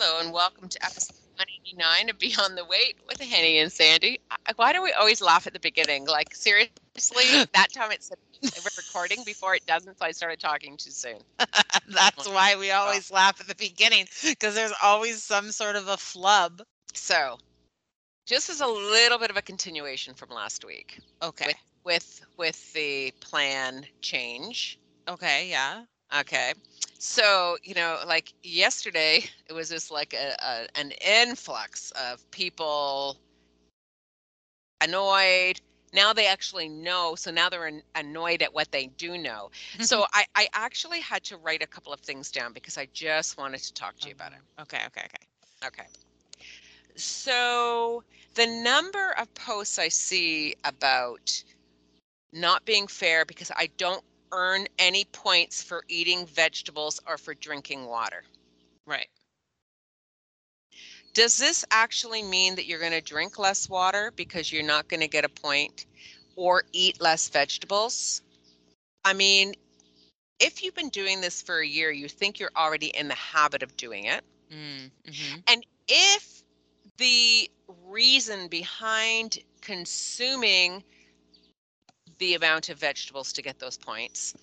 Hello and welcome to episode 189 of Beyond the Weight with Henny and Sandy. I- Why do we always laugh at the beginning? Like seriously, that time it said we're recording before it doesn't, so I started talking too soon. That's why we always laugh at the beginning because there's always some sort of a flub. So, just as a little bit of a continuation from last week Okay. with with the plan change. Okay. Yeah. Okay. So, you know, like yesterday, it was just like a, a an influx of people annoyed. Now they actually know. So now they're an, annoyed at what they do know. So mm-hmm. I, I actually had to write a couple of things down because I just wanted to talk to you about it. Um, okay. Okay. Okay. Okay. So the number of posts I see about not being fair because I don't earn any points for eating vegetables or for drinking water. Right. Does this actually mean that you're going to drink less water because you're not going to get a point or eat less vegetables? I mean, if you've been doing this for a year, you think you're already in the habit of doing it. Mm, hmm And if the reason behind consuming the amount of vegetables to get those points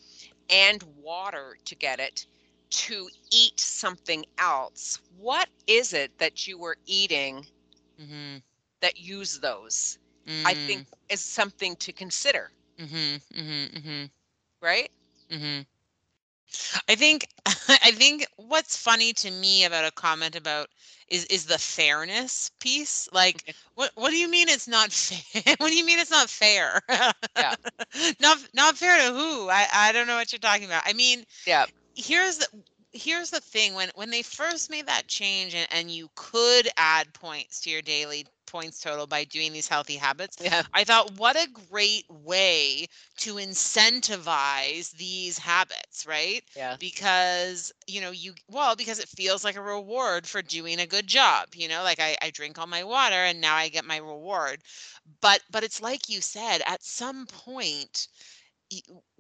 and water to get it to eat something else, what is it that you were eating hmm that use those? mm I think is something to consider, hmm hmm hmm right? I think I think what's funny to me about a comment about is is the fairness piece. Like, Okay. what what do you mean it's not fair? what do you mean it's not fair? Yeah. not not fair to who? I I don't know what you're talking about. I mean, Yeah. here's the here's the thing when when they first made that change and, and you could add points to your daily points total by doing these healthy habits Yeah. I thought, what a great way to incentivize these habits, right? Yeah. Because, you know, you, well, because it feels like a reward for doing a good job, you know, like I, I drink all my water and now I get my reward. But, but it's like you said, at some point,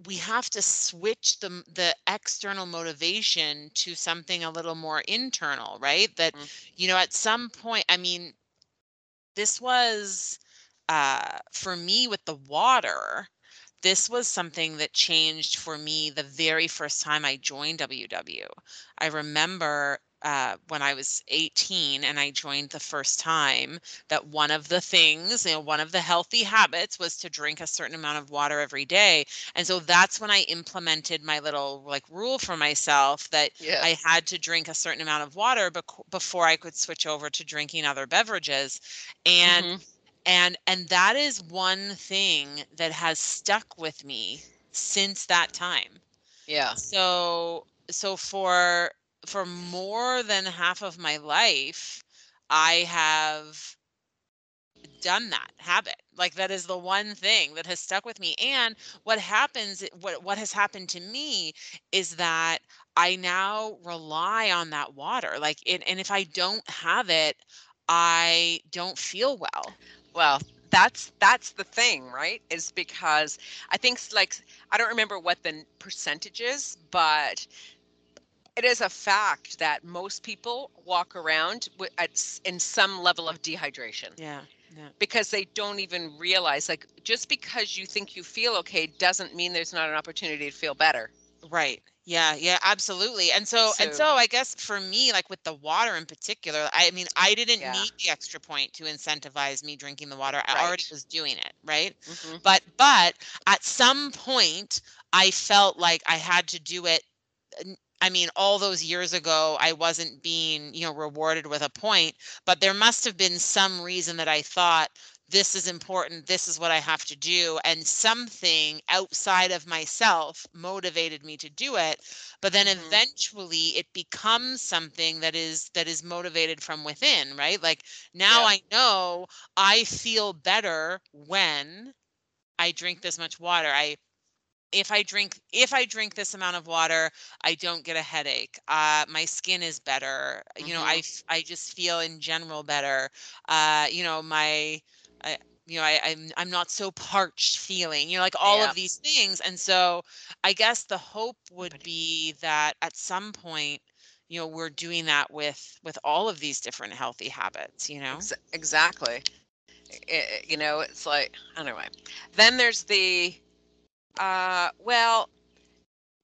we have to switch the the external motivation to something a little more internal right that Mm. you know at some point i mean this was uh for me with the water this was something that changed for me the very first time i joined ww i remember uh, when I was 18 and I joined the first time, that one of the things, you know, one of the healthy habits was to drink a certain amount of water every day. And so that's when I implemented my little like rule for myself that Yeah. I had to drink a certain amount of water bec- before I could switch over to drinking other beverages. And Mhm. and and that is one thing that has stuck with me since that time. Yeah. So so for for more than half of my life, I have done that habit. Like that is the one thing that has stuck with me. And what happens what what has happened to me is that I now rely on that water. Like it, and if I don't have it, I don't feel well. Well, that's that's the thing, right? Is because I think like I don't remember what the percentage is, but it is a fact that most people walk around wi- at in some level of dehydration Yeah. Yeah. because they don't even realize like just because you think you feel okay doesn't mean there's not an opportunity to feel better. Right. Yeah, yeah, absolutely. And so and So- so I guess for me, like with the water in particular, I mean, I didn't Yeah. need the extra point to incentivize me drinking the water. I Right. already was doing it, right? Mhm. But but at some point I felt like I had to do it. I mean, all those years ago, I wasn't being, you know, rewarded with a point, but there must have been some reason that I thought this is important, this is what I have to do, and something outside of myself motivated me to do it. But then Mhm. eventually it becomes something that is that is motivated from within, right? Like now Yeah. I know I feel better when I drink this much water. I if I drink if I drink this amount of water, I don't get a headache. Uh, my skin is better. You know, I I just feel in general better. Uh, you know, my I, you know, I, I'm I'm not so parched feeling. You know, like all Yeah. of these things. And so, I guess the hope would be that at some point, you know we're doing that with with all of these different healthy habits you know Ex- exactly. It- you know, it's like anyway. Then there's the uh well,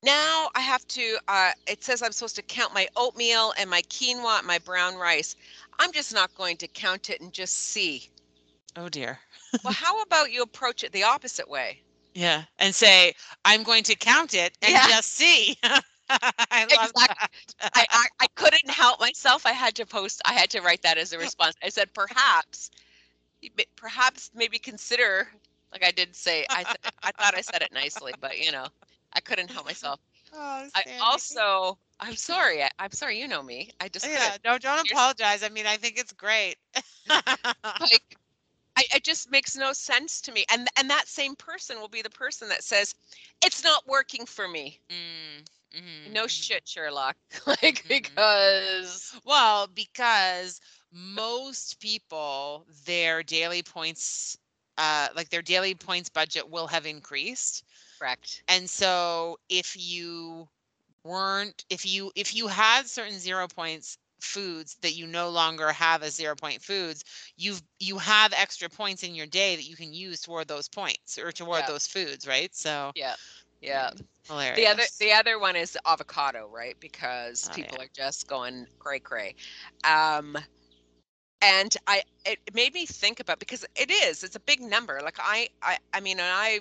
now I have to uh it says I'm supposed to count my oatmeal and my quinoa and my brown rice. I'm just not going to count it and just see. oh dear Well, how about you approach it the opposite way? yeah and say i'm going to count it and Yeah. just see i love Exactly. that I, I I couldn't help myself. I had to post. I had to write that as a response. I said perhaps, perhaps maybe consider. Like I did say, I th- I thought I said it nicely, but you know, I couldn't help myself. oh, I also, I'm sorry. I, I'm sorry. You know me. I just yeah couldn't- no don't apologize i mean i think it's great like. I, it just makes no sense to me. And and that same person will be the person that says, "It's not working for me." Mm, mhm, No mhm. shit, Sherlock. like Mhm. because Well, because most people, their daily points, uh, like their daily points budget will have increased. correct. And so if you weren't, if you, if you had certain zero points foods that you no longer have as zero point foods, you've, you have extra points in your day that you can use toward those points or toward Yeah. those foods, right? So Yeah. Yeah. hilarious. The other the other one is avocado, right? Because Oh, people yeah. are just going cray cray. Um and I it made me think about because it is, it's a big number. Like I I I mean and I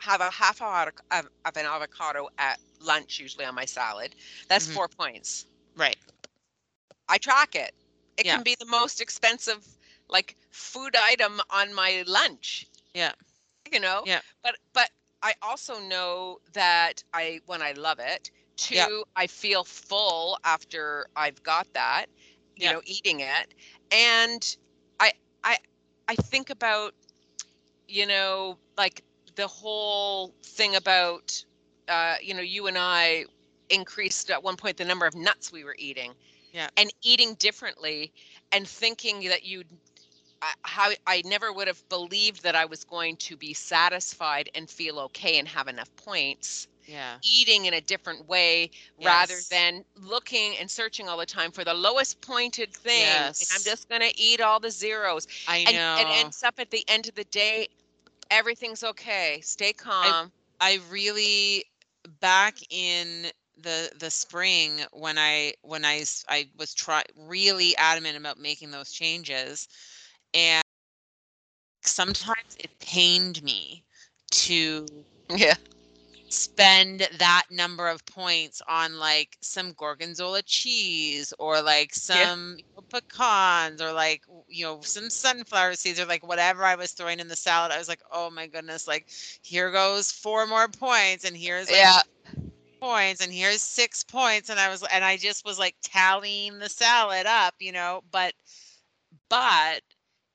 have a half avoc- of, of an avocado at lunch usually on my salad. That's Mhm. four points. right. I track it. It Yeah. can be the most expensive like food item on my lunch. Yeah. You know? Yeah. But but I also know that I when I love it, two, Yeah. I feel full after I've got that, you Yeah. know, eating it. And I I I think about you know, like the whole thing about uh, you know, you and I increased at one point the number of nuts we were eating. Yeah. And eating differently and thinking that you'd I, how I never would have believed that I was going to be satisfied and feel okay and have enough points Yeah. eating in a different way rather than looking and searching all the time for the lowest pointed thing. And I'm just going to eat all the zeros. I And know. it ends up at the end of the day, everything's okay. Stay calm. I really back in the the spring when I when I I was try really adamant about making those changes and sometimes it pained me to yeah. Spend that number of points on like some gorgonzola cheese or like Yeah. some you know, pecans or like you know some sunflower seeds or like whatever I was throwing in the salad. I was like, oh my goodness, like here goes four more points and here's like Yeah. points and here's six points and I was and I just was like tallying the salad up, you know, but but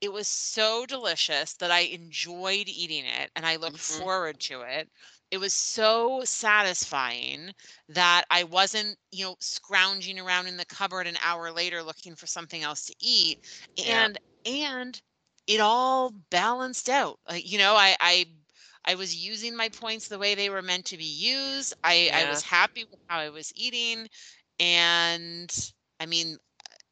it was so delicious that I enjoyed eating it and I look Mhm. forward to it. It was so satisfying that I wasn't, you know, scrounging around in the cupboard an hour later looking for something else to eat. Yeah. And and it all balanced out. Like, you know, I I I was using my points the way they were meant to be used. I I was happy with how I was eating and I mean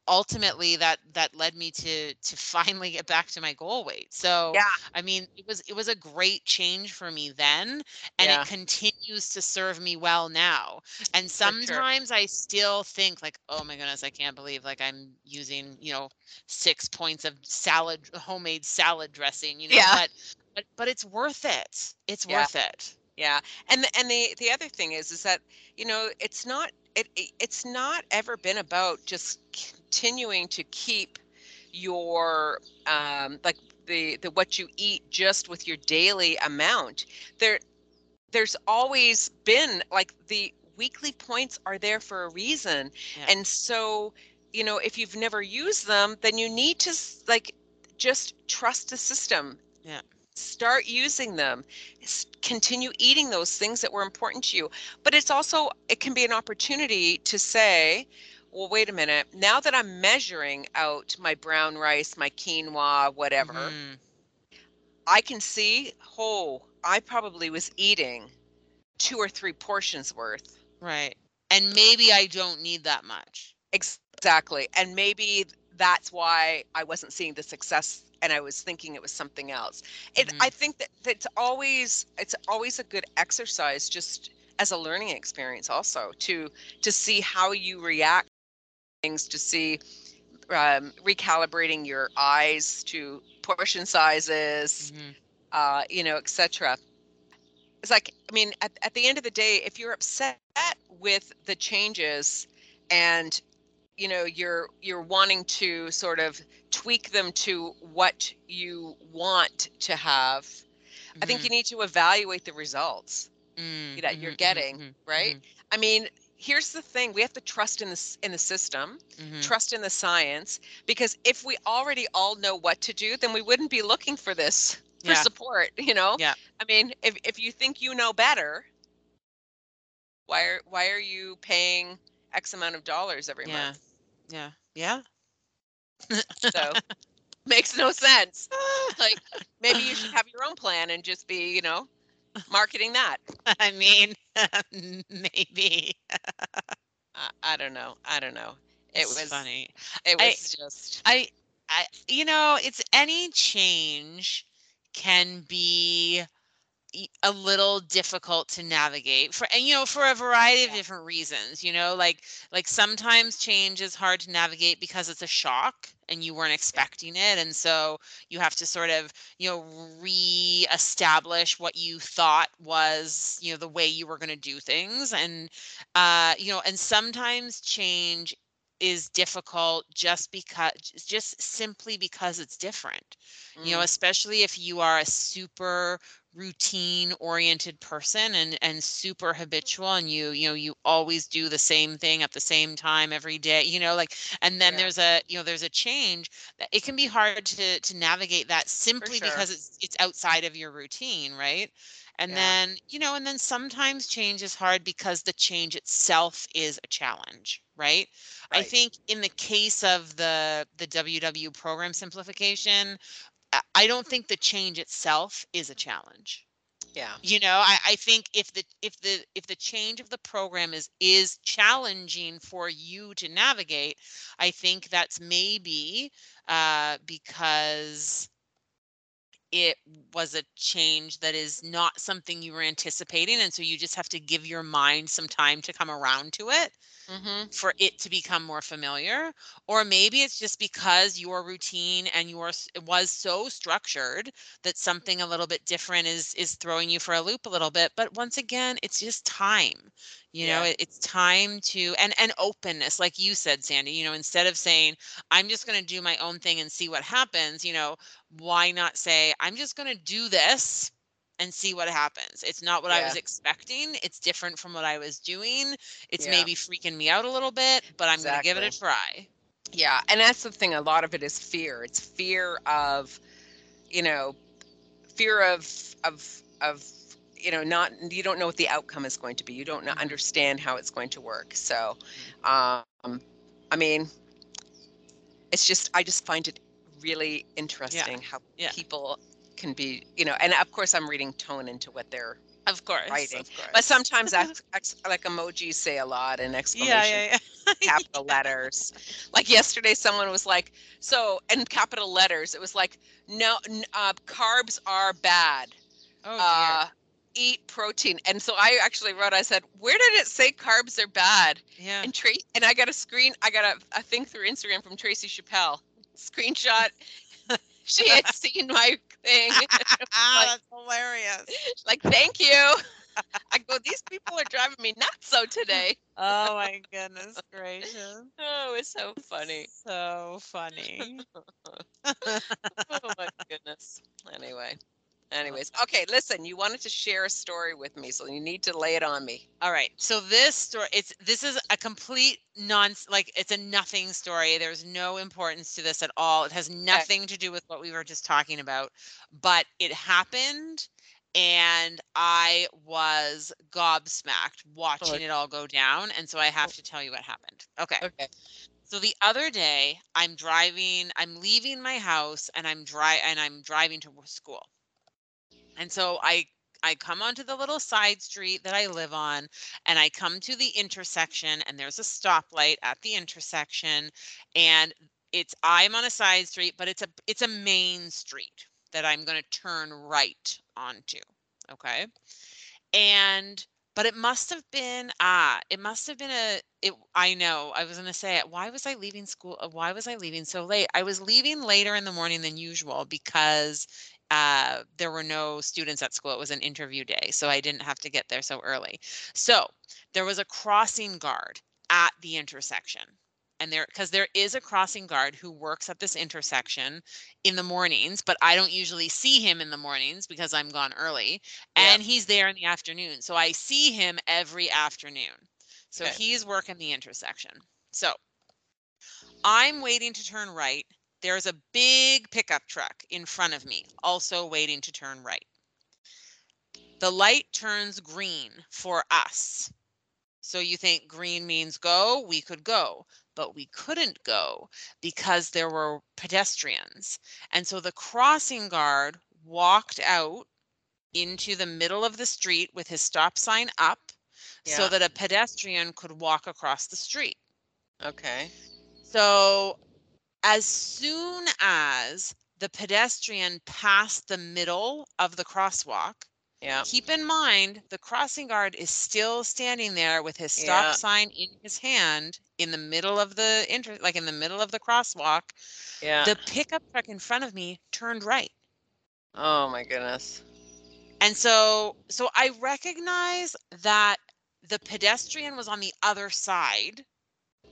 ultimately that that led me to to finally get back to my goal weight. So Yeah. I mean it was it was a great change for me then and Yeah. it continues to serve me well now. And sure. sometimes I still think like oh my goodness I can't believe like I'm using, you know, 6 points of salad homemade salad dressing, you know, Yeah. but but but it's worth it. It's Yeah. worth it. Yeah, and the, and the the other thing is is that you know it's not it, it it's not ever been about just continuing to keep your um like the the what you eat just with your daily amount. There there's always been like the weekly points are there for a reason. Yeah. And so, you know, if you've never used them, then you need to like just trust the system. Yeah. Start using them. Continue eating those things that were important to you. But it's also it can be an opportunity to say, well, wait a minute. Now that I'm measuring out my brown rice, my quinoa, whatever, Mhm. I can see, oh, I probably was eating two or three portions worth. Right. and maybe I don't need that much. Exactly. And maybe that's why I wasn't seeing the success and I was thinking it was something else. It Mhm. I think that it's always it's always a good exercise just as a learning experience also to to see how you react to things to see um, recalibrating your eyes to portion sizes Mhm. uh, you know, etc. It's like, I mean, at, at the end of the day, if you're upset with the changes and you know you're you're wanting to sort of tweak them to what you want to have i think you need to evaluate the results Mm, that you're mhm, mhm, getting mhm, right? i mean here's the thing we have to trust in this in the system trust in the science because if we already all know what to do then we wouldn't be looking for this for Yeah. support you know? Yeah. i mean if, if you think you know better why are why are you paying x amount of dollars every Yeah. month Yeah. Yeah. so makes no sense like maybe you should have your own plan and just be you know marketing that I mean, maybe. i, I don't know i don't know it It's was funny. it I- was just I, I, you know, it's any change can be a little difficult to navigate for, and you know, for a variety of Yeah. different reasons. You know, like like sometimes change is hard to navigate because it's a shock and you weren't expecting it, and so you have to sort of you know re-establish what you thought was you know the way you were going to do things, and uh, you know, and sometimes change is difficult just because just simply because it's different you know mm, especially if you are a super routine oriented person and and super mm-hmm. habitual and you you know you always do the same thing at the same time every day you know like and then Yeah. there's a you know there's a change that it can be mm-hmm. hard to to navigate that simply sure. because it's it's outside of your routine right and Yeah. then you know and then sometimes change is hard because the change itself is a challenge right I think in the case of the the WW program simplification, I- don't think the change itself is a challenge. yeah You know, I, I think if the if the if the change of the program is is challenging for you to navigate, I think that's maybe uh, because it was a change that is not something you were anticipating, and so you just have to give your mind some time to come around to it mm-hmm. for it to become more familiar or maybe it's just because your routine and yours was so structured that something a little bit different is is throwing you for a loop a little bit but once again it's just time you know Yeah. it, it's time to and and openness like you said sandy you know instead of saying i'm just going to do my own thing and see what happens you know why not say i'm just going to do this and see what happens it's not what i was expecting it's different from what i was doing it's Yeah. maybe freaking me out a little bit, but I'm going to give it a try. Yeah, and that's the thing. A lot of it is fear. It's fear of, you know, fear of of of you know not you don't know what the outcome is going to be. You don't Mhm. understand how it's going to work. So, um, I mean, it's just I just find it really interesting how yeah. people can be, you know, and of course I'm reading tone into what they're, Of course. Writing. Of course. but sometimes ex, ex, like emojis say a lot and exclamation yeah, yeah, yeah. capital letters. Like yesterday, someone was like, "So," in capital letters, it was like, "No, uh, carbs are bad. Oh dear. uh, eat protein." And so I actually wrote, I said, "Where did it say carbs are bad?" yeah. And Tra- and I got a screen, I got a, a thing through Instagram from Tracy Chappelle. Screenshot. she had seen my thing. ah, that's hilarious. like, thank you. I go, these people are driving me nuts so today. Oh my goodness gracious. Oh, it's so funny. So funny. oh my goodness. Anyway. Anyways, okay, listen, you wanted to share a story with me, so you need to lay it on me. All right. So this story it's this is a complete non like it's a nothing story. There's no importance to this at all. It has nothing to do with what we were just talking about, but it happened and I was gobsmacked watching it all go down and so I have to tell you what happened. Okay. Okay. So the other day I'm driving, I'm leaving my house and I'm dri and I'm driving to school. And so I I come onto the little side street that I live on and I come to the intersection and there's a stoplight at the intersection and it's I'm on a side street, but it's a it's a main street that I'm going to turn right onto. Okay. And but it must have been ah it must have been a it i know i was going to say it why was i leaving school why was i leaving so late i was leaving later in the morning than usual because uh, there were no students at school it was an interview day so i didn't have to get there so early so there was a crossing guard at the intersection and there because there is a crossing guard who works at this intersection in the mornings but i don't usually see him in the mornings because i'm gone early and yep. he's there in the afternoon so i see him every afternoon so okay. he's working the intersection so i'm waiting to turn right there's a big pickup truck in front of me also waiting to turn right the light turns green for us so you think green means go, we could go but we couldn't go because there were pedestrians. And so the crossing guard walked out into the middle of the street with his stop sign up yeah. so that a pedestrian could walk across the street. Okay. So as soon as the pedestrian passed the middle of the crosswalk, yeah. Keep in mind the crossing guard is still standing there with his stop yeah. sign in his hand in the middle of the inter like in the middle of the crosswalk. Yeah. The pickup truck in front of me turned right. Oh my goodness. And so so I recognize that the pedestrian was on the other side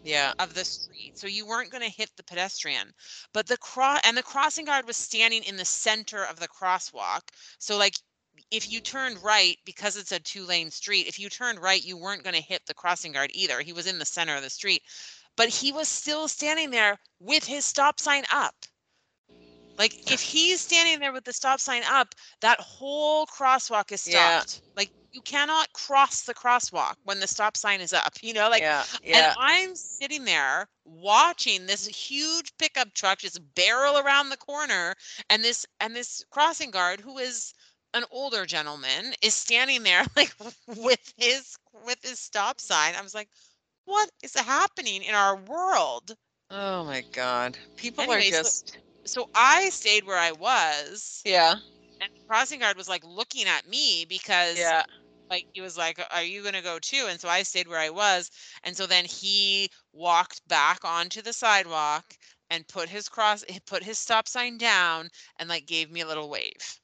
yeah. of the street so you weren't going to hit the pedestrian but the cross and the crossing guard was standing in the center of the crosswalk so like if you turned right because it's a two lane street if you turned right you weren't going to hit the crossing guard either he was in the center of the street but he was still standing there with his stop sign up like if he's standing there with the stop sign up that whole crosswalk is stopped yeah. like you cannot cross the crosswalk when the stop sign is up you know like yeah, yeah. and i'm sitting there watching this huge pickup truck just barrel around the corner and this and this crossing guard who is an older gentleman is standing there like with his with his stop sign. I was like, what is happening in our world? Oh my god. People are just so, I stayed where I was. Yeah. And the crossing guard was like looking at me because yeah. like he was like, Are you gonna go too? And so I stayed where I was. And so then he walked back onto the sidewalk and put his cross put his stop sign down and like gave me a little wave.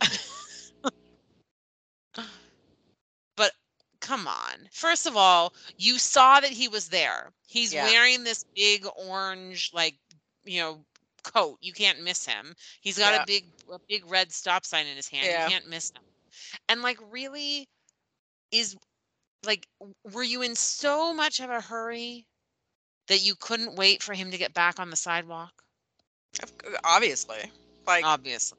but come on. First of all, you saw that he was there. He's yeah. wearing this big orange, like, you know, coat. You can't miss him. He's got yeah. a big a big red stop sign in his hand. Yeah. You can't miss him. And like really is like were you in so much of a hurry that you couldn't wait for him to get back on the sidewalk? Obviously. Like obviously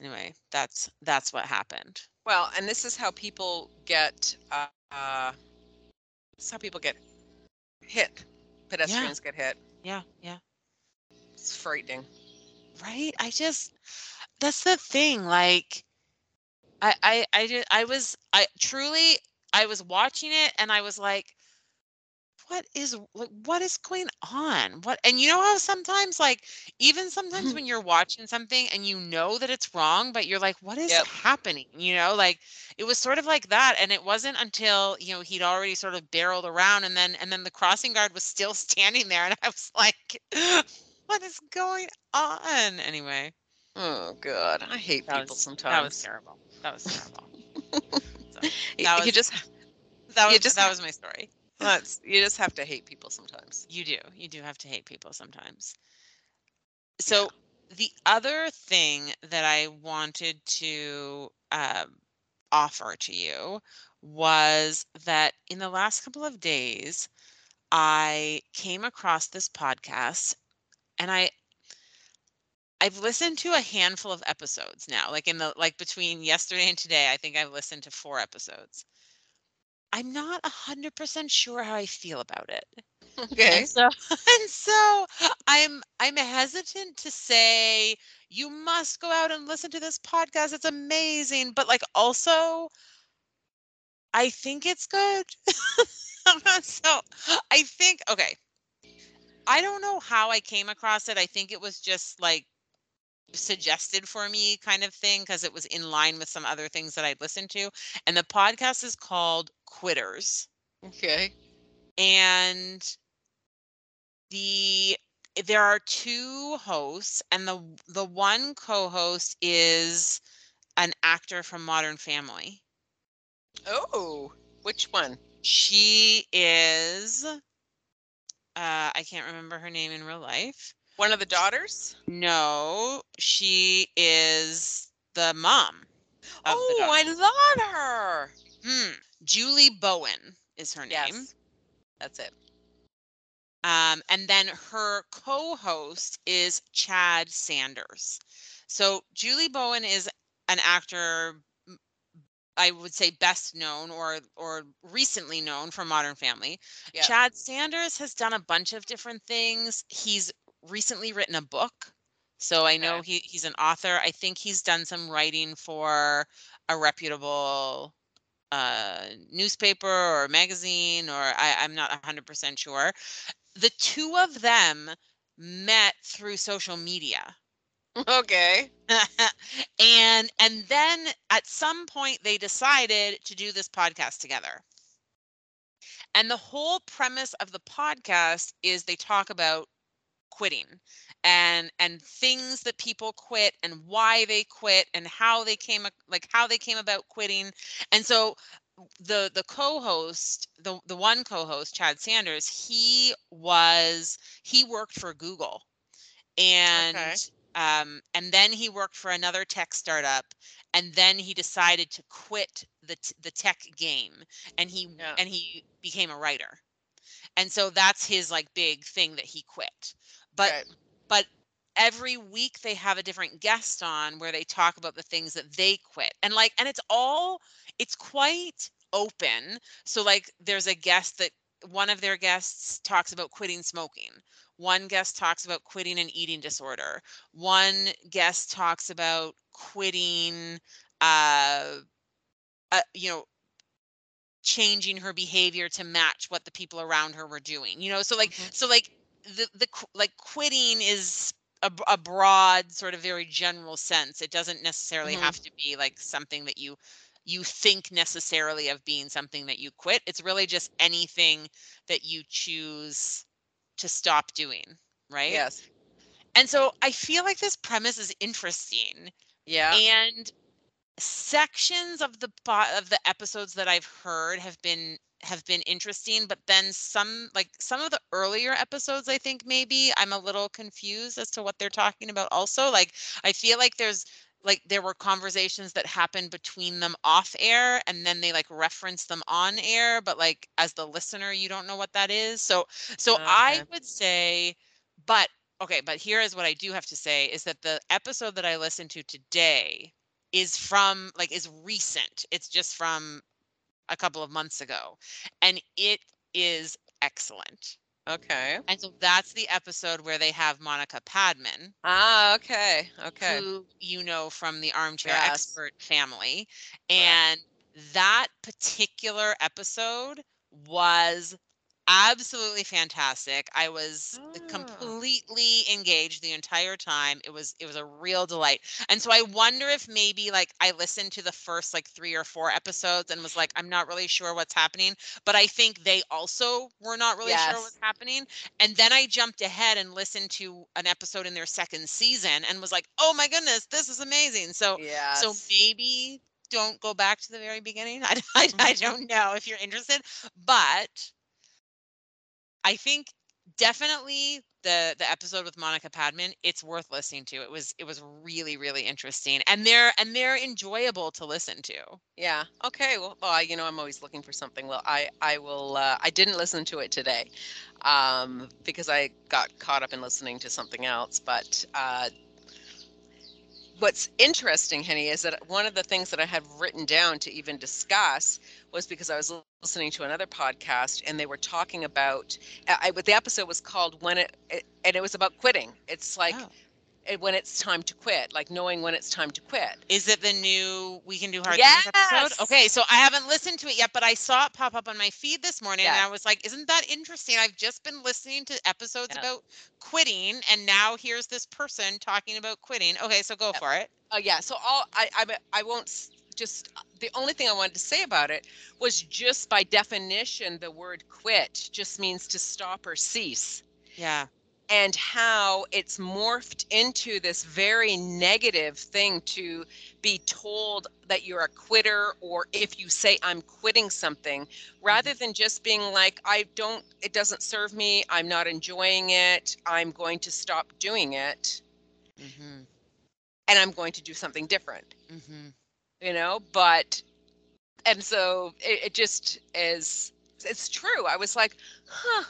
anyway, that's that's what happened. Well, and this is how people get. Uh, uh, this is how people get hit. Pedestrians yeah. get hit. Yeah, yeah. It's frightening. Right? I just that's the thing. Like, I I I did I was I truly I was watching it and I was like, what is like what is going on what and you know how sometimes like even sometimes mm-hmm. when you're watching something and you know that it's wrong but you're like what is yep. happening you know like it was sort of like that and it wasn't until you know he'd already sort of barreled around and then and then the crossing guard was still standing there and i was like what is going on anyway oh god i hate that people was, sometimes that was terrible that was terrible so, that was, you just that was just that was my story that's you just have to hate people sometimes. You do. You do have to hate people sometimes. So yeah. the other thing that I wanted to uh, offer to you was that in the last couple of days, I came across this podcast and I I've listened to a handful of episodes now. Like in the like between yesterday and today, I think I've listened to four episodes. I'm not 100% sure how I feel about it. Okay. And so and so I'm I'm hesitant to say you must go out and listen to this podcast. It's amazing, but like also I think it's good. so I think okay. I don't know how I came across it. I think it was just like suggested for me kind of thing because it was in line with some other things that I'd listened to. And the podcast is called Quitters. Okay. And the there are two hosts and the the one co-host is an actor from Modern Family. Oh, which one? She is uh I can't remember her name in real life. One of the daughters? No, she is the mom. of the Oh, daughter. I love her. Hmm. Julie Bowen is her name. Yes. That's it. Um, and then her co-host is Chad Sanders. So Julie Bowen is an actor I would say best known or or recently known from Modern Family. Yeah. Chad Sanders has done a bunch of different things. He's recently written a book. So I know he he's an author. I think he's done some writing for a reputable uh newspaper or magazine or I, I'm not 100% sure. The two of them met through social media. Okay. and and then at some point they decided to do this podcast together. And the whole premise of the podcast is they talk about quitting and and things that people quit and why they quit and how they came like how they came about quitting. And so the the co-host, the the one co-host Chad Sanders, he was he worked for Google. And Okay. Um, and then he worked for another tech startup and then he decided to quit the t- the tech game and he Yeah. and he became a writer and so that's his like big thing that he quit but Okay. but every week they have a different guest on where they talk about the things that they quit and like and it's all it's quite open so like there's a guest that one of their guests talks about quitting smoking one guest talks about quitting an eating disorder one guest talks about quitting uh, uh you know changing her behavior to match what the people around her were doing you know so like Mhm. so like the the like quitting is a, a, broad sort of very general sense it doesn't necessarily Mhm. have to be like something that you you think necessarily of being something that you quit it's really just anything that you choose to stop doing right Yes. and so i feel like this premise is interesting Yeah. and sections of the of the episodes that I've heard have been have been interesting, but then some like some of the earlier episodes, I think maybe I'm a little confused as to what they're talking about. Also, like I feel like there's like there were conversations that happened between them off air and then they like reference them on air but like as the listener you don't know what that is. So so oh, i would say but okay but here is what i do have to say is that the episode that i listened to today is from like is recent. It's just from a couple of months ago and it is excellent Okay. and so that's the episode where they have monica padman Ah, okay. Okay. who you know from the armchair Yes. expert family and that particular episode was absolutely fantastic i was Ah. completely engaged the entire time it was it was a real delight and so i wonder if maybe like i listened to the first like three or four episodes and was like i'm not really sure what's happening but i think they also were not really sure what's happening and then I jumped ahead and listened to an episode in their second season and was like, "Oh my goodness, this is amazing!" So, Yes. so maybe don't go back to the very beginning. I, I, I don't know if you're interested, but I think definitely the the episode with Monica Padman, it's worth listening to. It was it was really really interesting, and they're and they're enjoyable to listen to. Yeah. Okay. Well, well, you know, I'm always looking for something. Well, I I will. Uh, I didn't listen to it today, um, because I got caught up in listening to something else. But uh, what's interesting, Henny, is that one of the things that I had written down to even discuss was because I was listening to another podcast and they were talking about. Uh, I, the episode was called "When It," it and it was about quitting. It's like. Oh. It- When it's time to quit, like knowing when it's time to quit. Is it the new We Can Do Hard Things episode? Okay, so I haven't listened to it yet, but I saw it pop up on my feed this morning and I was like, isn't that interesting? I've just been listening to episodes Yeah. about quitting and now here's this person talking about quitting. Okay, so go Yeah. for it. Uh, yeah. So all I, I I won't just the only thing I wanted to say about it was just by definition the word quit just means to stop or cease. Yeah. And how it's morphed into this very negative thing to be told that you're a quitter or if you say i'm quitting something rather than just being like i don't it doesn't serve me i'm not enjoying it i'm going to stop doing it Mm-hmm. and i'm going to do something different Mm-hmm. you know but and so it, it just is it's true i was like huh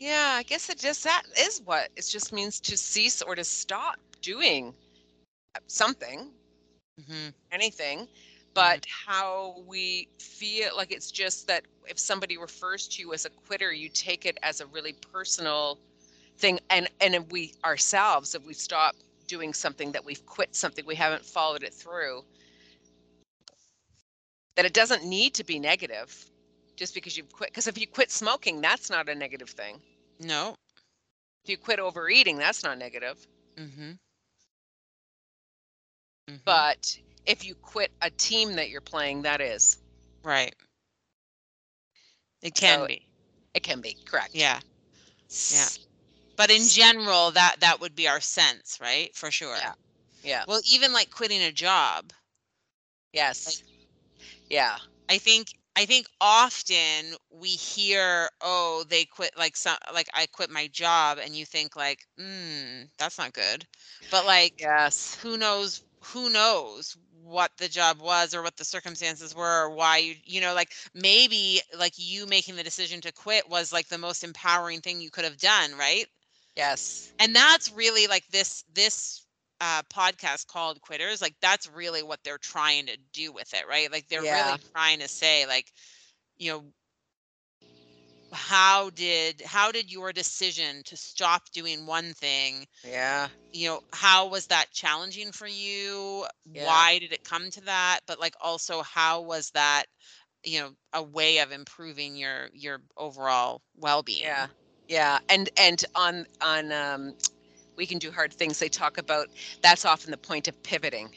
yeah i guess it just that is what it just means to cease or to stop doing something Mm-hmm. anything but how we feel like it's just that if somebody refers to you as a quitter you take it as a really personal thing and and if we ourselves if we stop doing something that we've quit something we haven't followed it through that it doesn't need to be negative just because you've quit because if you quit smoking that's not a negative thing No. if you quit overeating that's not negative Mm-hmm. Mhm. but if you quit a team that you're playing that is right. It can So- be. it can be correct Yeah. Yeah. But in general, that that would be our sense, right? For sure. Yeah. yeah Well, even like quitting a job, yes yeah I think I think often we hear, oh, they quit like some like I quit my job, and you think like, hmm, that's not good. But like, yes who knows? Who knows what the job was or what the circumstances were or why you you know like maybe like you making the decision to quit was like the most empowering thing you could have done right yes and that's really like this this uh, podcast called quitters like that's really what they're trying to do with it right? Like they're Yeah. really trying to say like you know how did how did your decision to stop doing one thing yeah. you know how was that challenging for you? Yeah. why did it come to that? But like also how was that you know a way of improving your your overall well-being? Yeah. Yeah and and on on um we can do hard things they talk about that's often the point of pivoting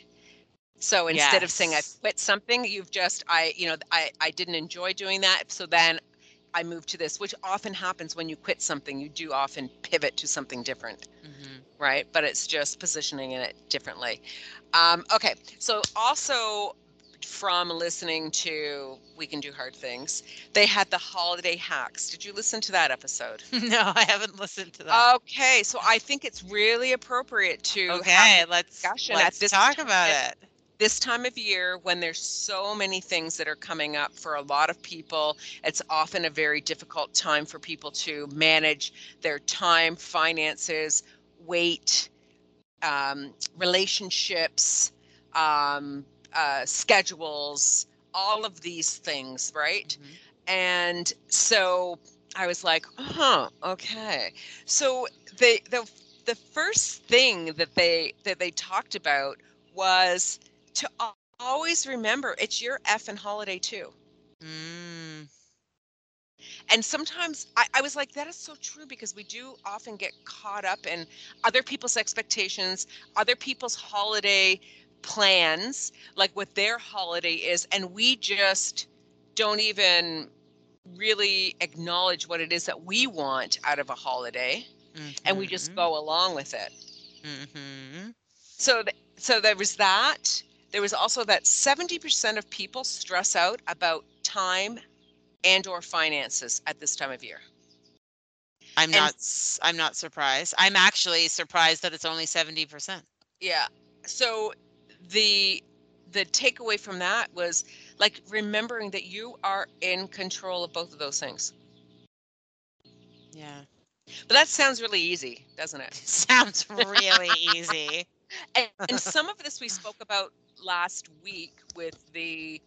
so instead of saying i quit something you've just i you know i i didn't enjoy doing that so then i moved to this which often happens when you quit something you do often pivot to something different Mhm. right? But it's just positioning it differently. Um, okay, so also from listening to We Can Do Hard Things, they had the holiday hacks. Did you listen to that episode? no i haven't listened to that Okay, so I think it's really appropriate to have okay let's discussion let's talk time about it this time of year when there's so many things that are coming up for a lot of people it's often a very difficult time for people to manage their time finances weight um, relationships um, uh, schedules all of these things right? Mhm. and so i was like huh okay. So the the the first thing that they that they talked about was to always remember it's your F and holiday too. Mm, and sometimes I, I was like that is so true because we do often get caught up in other people's expectations other people's holiday plans like what their holiday is and we just don't even really acknowledge what it is that we want out of a holiday and we just mhm, go along with it. Mhm. so th- so there was that. There was also that 70% of people stress out about time and or finances at this time of year. I'm And- not i'm not surprised. I'm actually surprised that it's only 70% yeah. So the the takeaway from that was like remembering that you are in control of both of those things yeah but that sounds really easy doesn't it sounds really easy and, and some of this we spoke about last week with the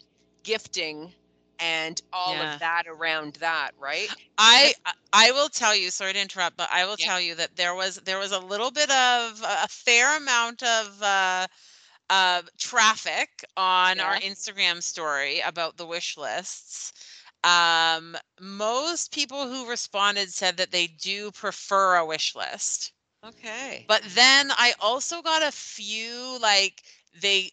gifting and all Yeah. of that around that, right? I I- I will tell you, sorry to interrupt, but I will Yeah. tell you that there was there was a little bit of a a fair amount of uh uh traffic on our Instagram story about the wish lists. Um most people who responded said that they do prefer a wish list. Okay. But then I also got a few like they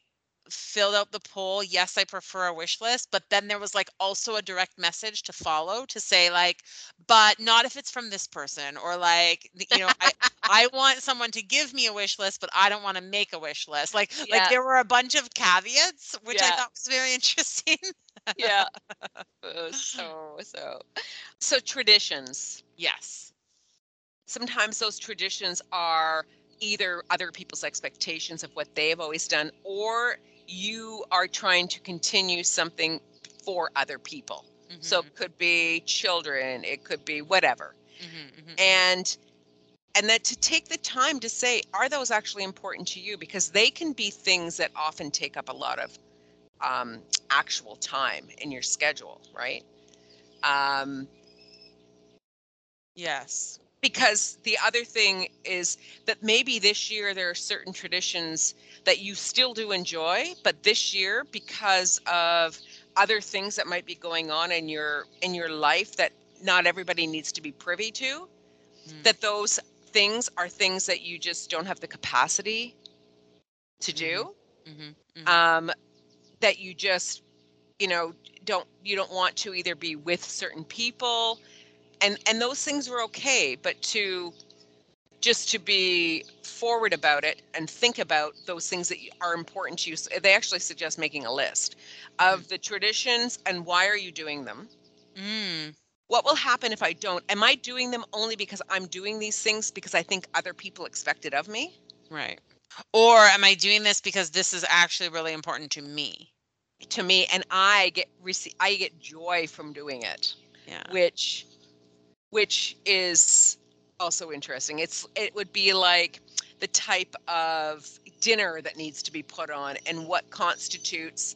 filled out the poll, yes, I prefer a wish list, but then there was like also a direct message to follow to say like, but not if it's from this person or like you know, I I want someone to give me a wish list, but I don't want to make a wish list. Like Yeah. like there were a bunch of caveats, which I thought was very interesting. yeah. Uh, so so so traditions. yes. Sometimes those traditions are either other people's expectations of what they've always done or you are trying to continue something for other people. So Mhm, it could be children, it could be whatever. mhm, mhm, And and that to take the time to say are those actually important to you because they can be things that often take up a lot of um, actual time in your schedule right um, yes. Because the other thing is that maybe this year there are certain traditions that you still do enjoy but this year because of other things that might be going on in your in your life that not everybody needs to be privy to Mm. that those things are things that you just don't have the capacity to do Mhm, mhm. um, that you just you know don't you don't want to either be with certain people and and those things were okay but to just to be forward about it and think about those things that are important to you So they actually suggest making a list of the traditions and why are you doing them Mm. what will happen if i don't am i doing them only because i'm doing these things because i think other people expect it of me Right. Or am I doing this because this is actually really important to me? to me and i get rece- i get joy from doing it Yeah. which which is also interesting. It's it would be like the type of dinner that needs to be put on and what constitutes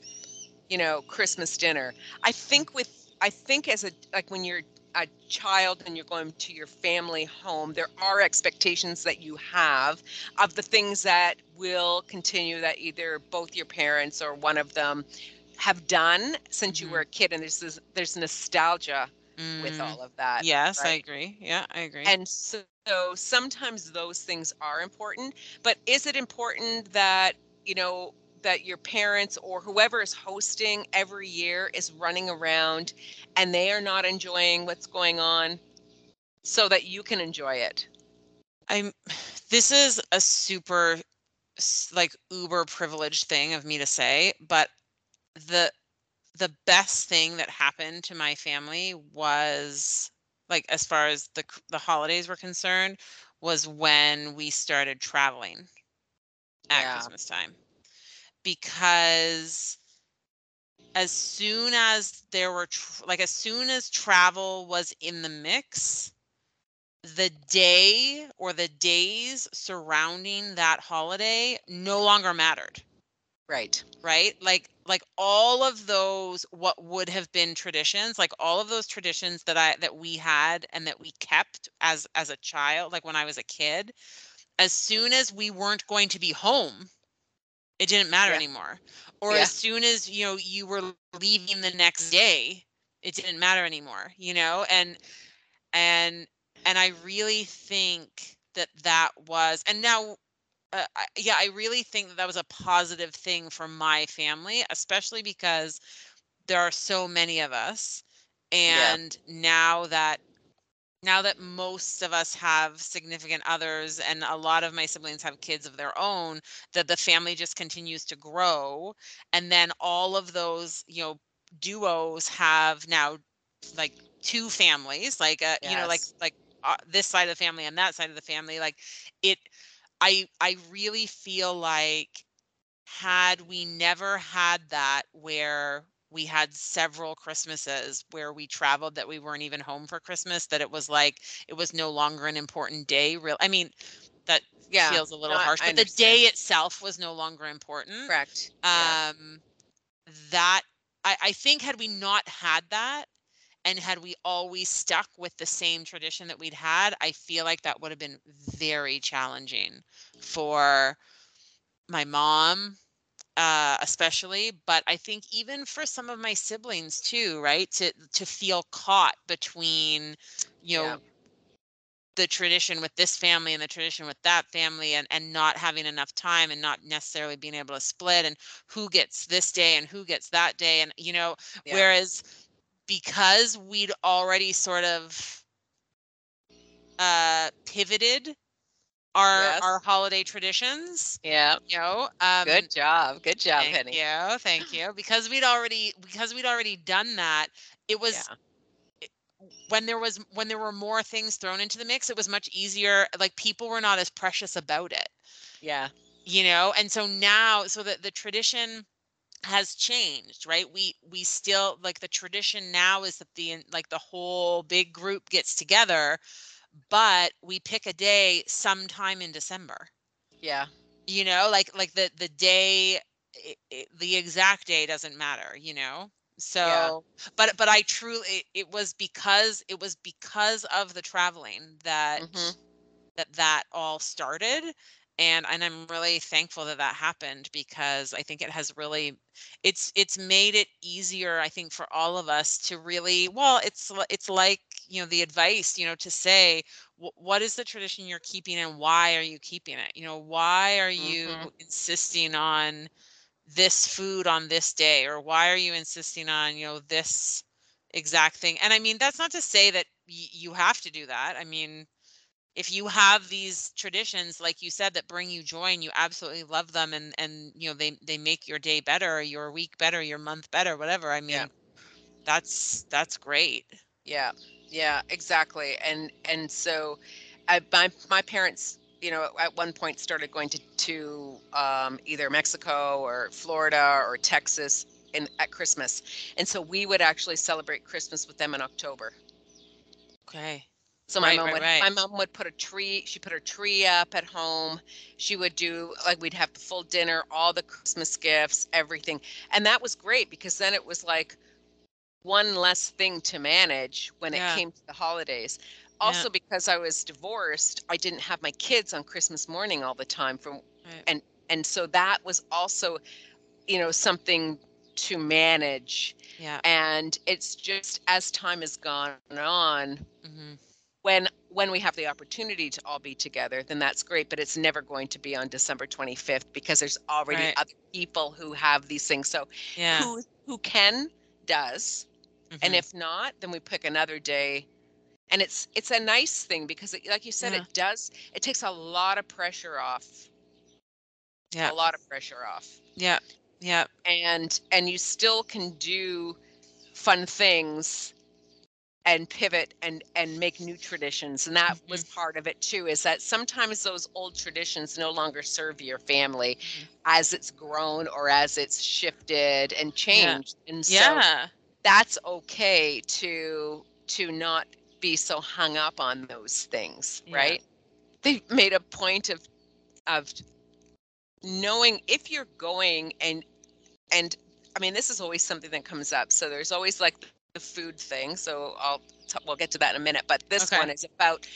you know christmas dinner. I think with i think as a like when you're a child and you're going to your family home there are expectations that you have of the things that will continue that either both your parents or one of them have done since you Mhm. were a kid. And there's this, there's nostalgia with Mm. all of that Yes, I agree. Yeah, I agree. and so, so sometimes those things are important but is it important that you know that your parents or whoever is hosting every year is running around and they are not enjoying what's going on so that you can enjoy it I'm this is a super like uber privileged thing of me to say, but the the best thing that happened to my family was like as far as the the holidays were concerned was when we started traveling at Yeah. Christmas time. Because as soon as there were tr- like as soon as travel was in the mix, the day or the days surrounding that holiday no longer mattered right right like like all of those what would have been traditions like all of those traditions that i that we had and that we kept as as a child like when i was a kid as soon as we weren't going to be home it didn't matter Yeah. anymore or Yeah. as soon as you know you were leaving the next day it didn't matter anymore you know and and and i really think that that was and now uh, I, yeah i really think that that was a positive thing for my family especially because there are so many of us Yeah. and now that now that most of us have significant others and a lot of my siblings have kids of their own that the family just continues to grow and then all of those you know duos have now like two families like uh, you know like like uh, this side of the family and that side of the family like it i i really feel like had we never had that where we had several christmases where we traveled that we weren't even home for christmas that it was like it was no longer an important day real i mean that Yeah. feels a little No, harsh. I But the day itself was no longer important. Correct. Yeah. Um, that I, I think had we not had that, and had we always stuck with the same tradition that we'd had, I feel like that would have been very challenging for my mom, uh, especially, but I think even for some of my siblings too, right? To to feel caught between, you know, Yeah. the tradition with this family and the tradition with that family and and not having enough time and not necessarily being able to split and who gets this day and who gets that day and you know Yeah. whereas because we'd already sort of uh pivoted our Yes. our holiday traditions Yeah. you know um Good job. Good job, thank Penny. you thank you because we'd already because we'd already done that it was Yeah. when there was when there were more things thrown into the mix it was much easier like people were not as precious about it Yeah. you know and so now so that the tradition has changed right we we still like the tradition now is that the like the whole big group gets together but we pick a day sometime in december Yeah. you know like like the the day i i the exact day doesn't matter you know so but but i truly it, it was because it was because of the traveling that Mhm. that that all started and and i'm really thankful that that happened because i think it has really it's it's made it easier i think for all of us to really well it's it's like you know the advice you know to say what is the tradition you're keeping and why are you keeping it? You know why are you Mhm. insisting on this food on this day? Or why are you insisting on you know this exact thing? And i mean that's not to say that y- you have to do that. I mean if you have these traditions like you said that bring you joy and you absolutely love them and and you know they they make your day better your week better your month better whatever i mean Yeah. that's that's great Yeah, yeah, exactly. And and so, I, my my parents, you know, at one point started going to to um, either Mexico or Florida or Texas in at Christmas, and so we would actually celebrate Christmas with them in October. okay So my Right, mom right, would right. my mom would put a tree. She put her tree up at home. She would do like we'd have the full dinner, all the Christmas gifts, everything, and that was great because then it was like one less thing to manage when it came to the holidays. Yeah. Also because I was divorced, I didn't have my kids on Christmas morning all the time from and and so that was also you know something to manage yeah and it's just as time has gone on hmm when when we have the opportunity to all be together then that's great but it's never going to be on December 25th because there's already Right. other people who have these things. So yeah. who who can does. And mhm, if not then we pick another day. And it's it's a nice thing because it, like you said Yeah. it does it takes a lot of pressure off. Yeah. A lot of pressure off. Yeah. Yeah. And and you still can do fun things and pivot and and make new traditions and that was Mm-hmm. part of it too is that sometimes those old traditions no longer serve your family Mhm. as it's grown or as it's shifted and changed and so yeah that's okay to to not be so hung up on those things Yeah. right they made a point of of knowing if you're going and and i mean this is always something that comes up so there's always like the food thing so i'll t- we'll get to that in a minute but this Okay. one is about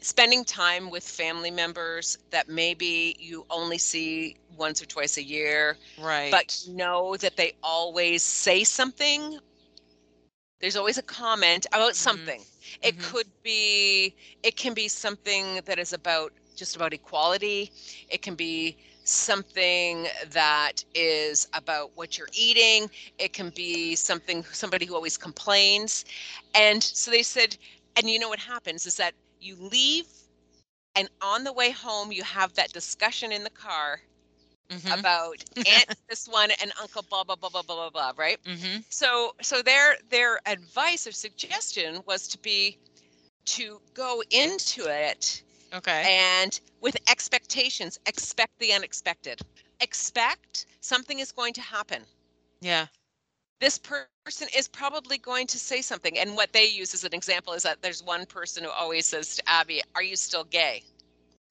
spending time with family members that maybe you only see once or twice a year right but know that they always say something. There's always a comment about something. It Mhm. could be, it can be something that is about just about equality. It can be something that is about what you're eating. It can be something, somebody who always complains. And so they said, and you know what happens is that you leave, and on the way home, you have that discussion in the car Mhm, about aunt this one and uncle blah blah blah blah blah blah blah right mhm, so so their their advice or suggestion was to be to go into it okay. and with expectations expect the unexpected. Expect something is going to happen. Yeah. This per- person is probably going to say something and what they use as an example is that there's one person who always says to abby are you still gay?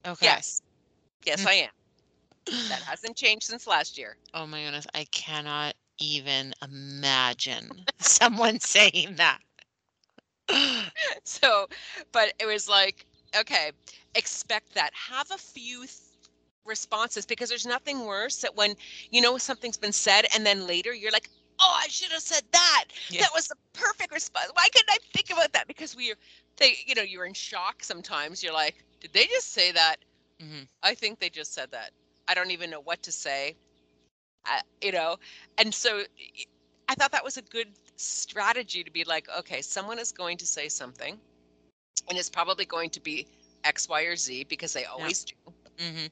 Okay. Yes. Yes, hmm. I am. That hasn't changed since last year. Oh my goodness, I cannot even imagine someone saying that. so, but it was like, okay, expect that. Have a few th- responses because there's nothing worse that when you know something's been said and then later you're like, oh, I should have said that. Yeah. That was the perfect response. Why couldn't I think about that? Because we, they, you know, you're in shock sometimes. You're like, did they just say that? Mhm. I think they just said that. I don't even know what to say. I, you know, and so I thought that was a good strategy to be like, okay, someone is going to say something, and it's probably going to be X, Y, or Z because they always do. Mhm.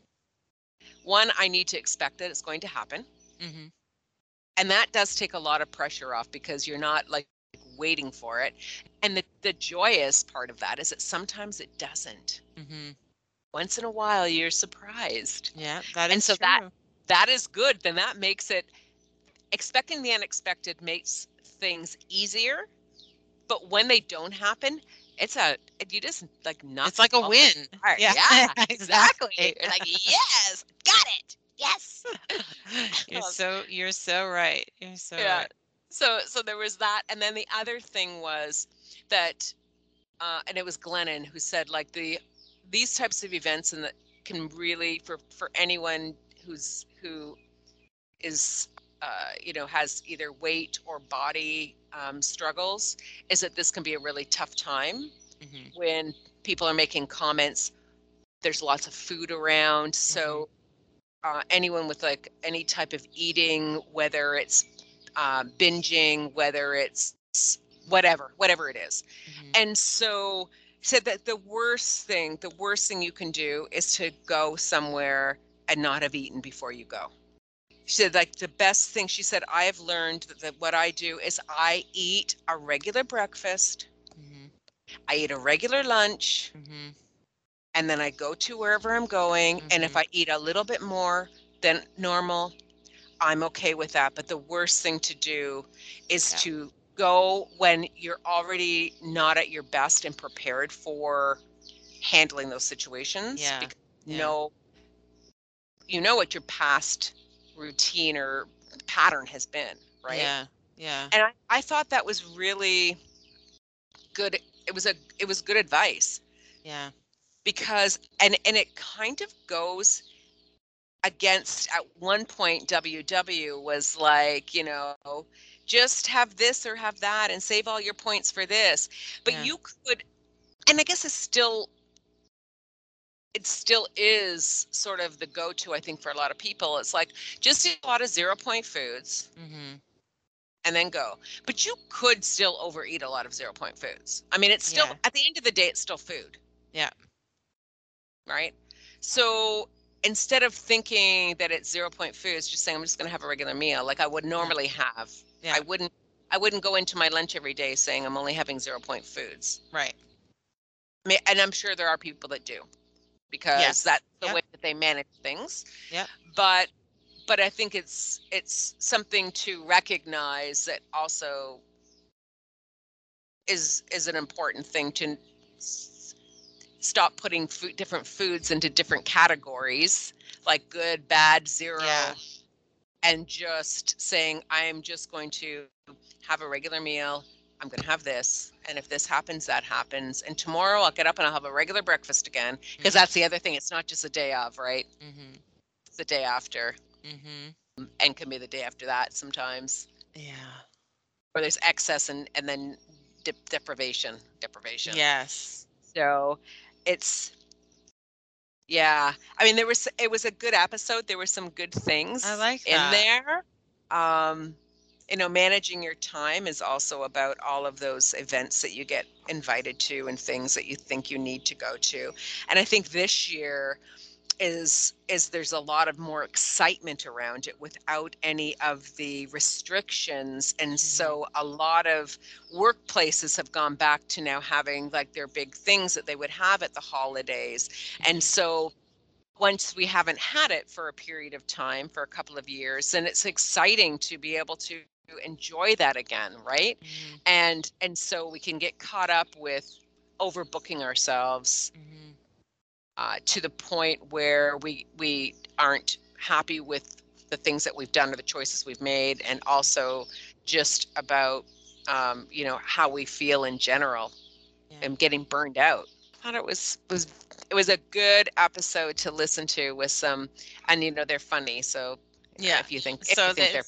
One, I need to expect that it's going to happen. Mhm. And that does take a lot of pressure off because you're not like waiting for it. And the, the joyous part of that is that sometimes it doesn't. Mhm. Once in a while, you're surprised. Yeah, that is And so true. that- That is good. Then that makes it expecting the unexpected makes things easier. But when they don't happen, it's a you just like not it's like a win. Yeah, Yeah, exactly. You're like, yes, got it. Yes. you're so you're so right. You're so yeah right. so so there was that and then the other thing was that uh and it was glennon who said like the these types of events and that can really for for anyone who's who is uh you know has either weight or body um, struggles is that this can be a really tough time Mhm. when people are making comments. There's lots of food around. So uh, anyone with like any type of eating whether it's uh, binging whether it's whatever whatever it is. Mhm. and so said that the worst thing the worst thing you can do is to go somewhere and not have eaten before you go she said like the best thing she said i have learned that, that what i do is i eat a regular breakfast Mhm. i eat a regular lunch Mhm. and then I go to wherever I'm going. And if Mhm. I eat a little bit more than normal, I'm okay with that. But the worst thing to do is Yeah. to go when you're already not at your best and prepared for handling those situations. Yeah, because yeah. You know, you know what your past routine or pattern has been, right? Yeah. Yeah. And I, I thought that was really good. It was a it was good advice Yeah. because and and it kind of goes against at one point WW was like, you know, just have this or have that and save all your points for this. But Yeah. you could and I guess it's still it still is sort of the go-to I think for a lot of people. It's like just eat a lot of zero point foods Mhm. and then go. But you could still overeat a lot of zero point foods. I mean, it's still Yeah. at the end of the day it's still food. Yeah. right? So instead of thinking that it's zero point foods, just saying I'm just going to have a regular meal like I would normally have. Yeah. I wouldn't. I wouldn't go into my lunch every day saying I'm only having zero point foods. Right. Ma- And I'm sure there are people that do, because Yes. that's the Yep. way that they manage things. Yep. But but I think it's it's something to recognize that also is is an important thing to s- stop putting food, different foods into different categories like good bad zero Yeah. and just saying i'm just going to have a regular meal i'm going to have this and if this happens that happens and tomorrow i'll get up and i'll have a regular breakfast again because that's the other thing it's not just the day of right Mhm. it's the day after Mhm. and can be the day after that sometimes Yeah. or there's excess and and then dep- deprivation deprivation Yes. so it's yeah i mean there was it was a good episode there were some good things I like in there um you know managing your time is also about all of those events that you get invited to and things that you think you need to go to. And i think this year is is there's a lot of more excitement around it without any of the restrictions. And so a lot of workplaces have gone back to now having like their big things that they would have at the holidays. And Mhm. so once we haven't had it for a period of time for a couple of years then it's exciting to be able to enjoy that again right Mhm. and and so we can get caught up with overbooking ourselves Mhm. uh, to the point where we we aren't happy with the things that we've done or the choices we've made, and also just about um, you know how we feel in general Yeah. and getting burned out. I thought it was was it was a good episode to listen to with some, and you know they're funny. So Yeah. if you think if So you think they're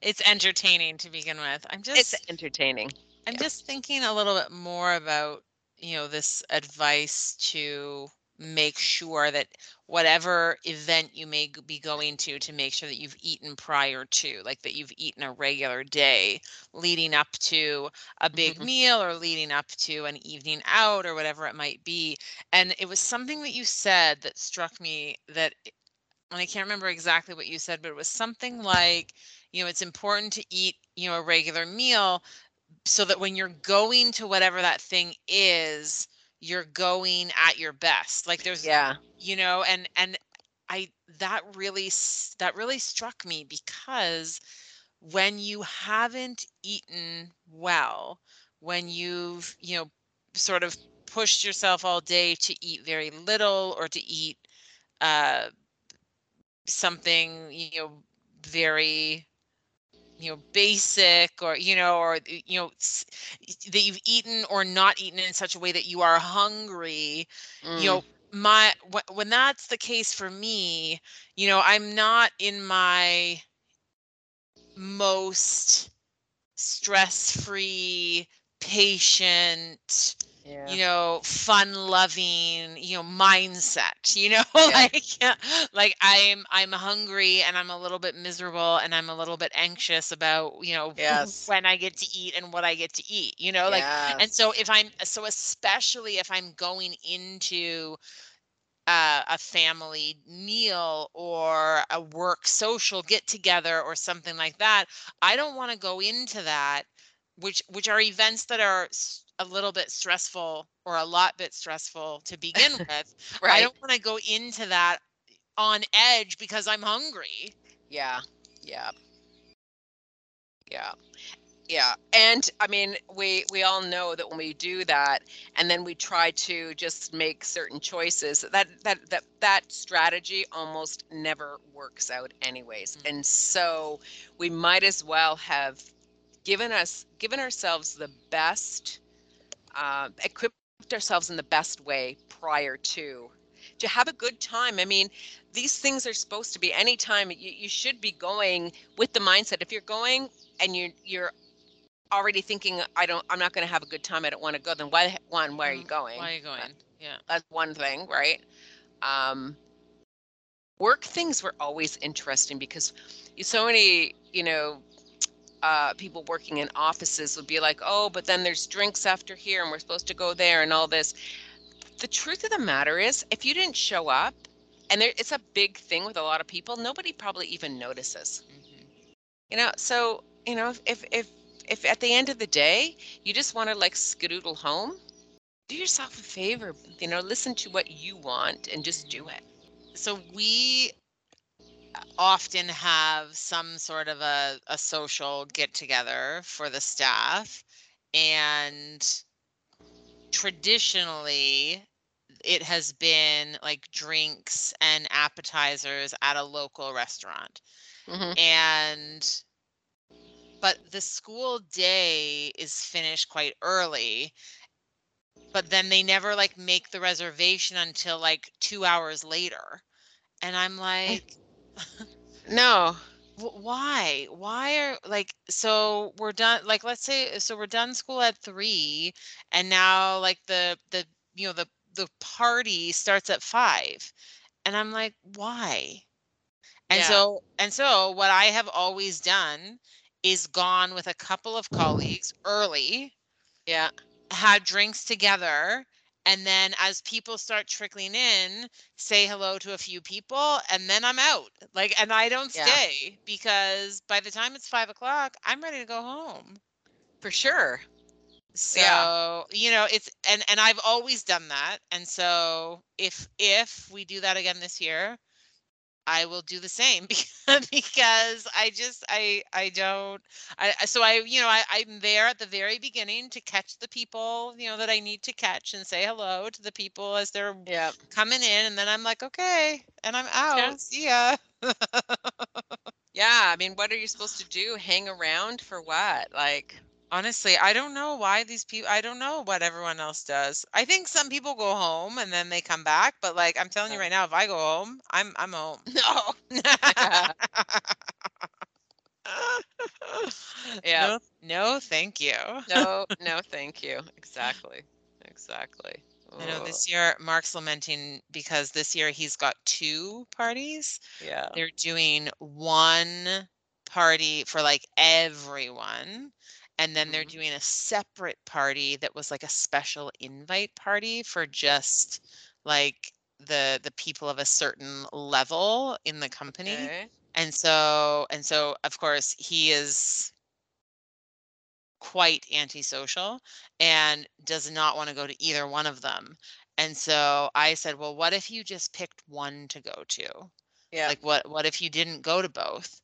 It's entertaining to begin with. I'm just it's entertaining. I'm yeah. just thinking a little bit more about, you know, this advice to make sure that whatever event you may be going to to make sure that you've eaten prior to like that you've eaten a regular day leading up to a big Mhm. meal or leading up to an evening out or whatever it might be and it was something that you said that struck me that and I can't remember exactly what you said but it was something like you know it's important to eat you know a regular meal so that when you're going to whatever that thing is you're going at your best like there's Yeah. you know and and i that really that really struck me because when you haven't eaten well when you've you know sort of pushed yourself all day to eat very little or to eat uh something you know very you know basic or you know or you know s- that you've eaten or not eaten in such a way that you are hungry you Mm. know my wh- when that's the case for me you know i'm not in my most stress free patient yeah. you know fun loving you know mindset you know Yeah. like like i'm i'm hungry and i'm a little bit miserable and i'm a little bit anxious about you know Yes. when i get to eat and what i get to eat you know like and so if i'm so especially if i'm going into uh, a family meal or a work social get together or something like that i don't want to go into that which which are events that are s- a little bit stressful or a lot bit stressful to begin with right. i don't want to go into that on edge because i'm hungry Yeah. Yeah. Yeah. Yeah. And I mean, we we all know that when we do that and then we try to just make certain choices, that that that that strategy almost never works out anyways. Mm. And so we might as well have given us given ourselves the best uh, equipped ourselves in the best way prior to to have a good time. I mean, these things are supposed to be anytime you, you should be going with the mindset. If you're going and you're you're already thinking, I don't, I'm not going to have a good time. I don't want to go. Then why, one, why are you Mm, going? why are you going yeah That's one thing, right? Um, work things were always interesting because you so many, you know, uh, people working in offices would be like, oh, but then there's drinks after here and we're supposed to go there and all this. The truth of the matter is, if you didn't show up, and there, it's a big thing with a lot of people, nobody probably even notices. mhm. You know, so you know, if if if, if at the end of the day you just want to like skedoodle home, do yourself a favor. You know, listen to what you want and just do it. so we often have some sort of a, a social get together for the staff and traditionally it has been like drinks and appetizers at a local restaurant. Hmm and but the school day is finished quite early but then they never like make the reservation until like 2 hours later. And i'm like No. Wh- why why are like so we're done like let's say so we're done school at three and now like the the you know the the party starts at five and i'm like why and Yeah. so and so what i have always done is gone with a couple of colleagues early Yeah. had drinks together and then as people start trickling in say hello to a few people and then i'm out like and i don't Yeah. stay because by the time it's five o'clock i'm ready to go home For sure. so you know it's and and i've always done that and so if if we do that again this year I will do the same because, I just I I don't I so I you know I I'm there at the very beginning to catch the people you know that I need to catch and say hello to the people as they're Yeah. coming in and then I'm like okay and I'm out Yeah. see ya Yeah. I mean, what are you supposed to do? Hang around for what? Like, honestly I don't know why these people I don't know what everyone else does I think some people go home and then they come back but like I'm telling you right now if I go home I'm I'm home no. Yeah. No, no, thank you. No, no, thank you. Exactly. Exactly. I know this year Mark's lamenting because this year he's got two parties. yeah. They're doing one party for like everyone. And then they're Mhm. doing a separate party that was like a special invite party for just like the the people of a certain level in the company. Okay. And so and so of course he is quite antisocial and does not want to go to either one of them. And so I said, "Well, what if you just picked one to go to? Yeah. Like what what if you didn't go to both?"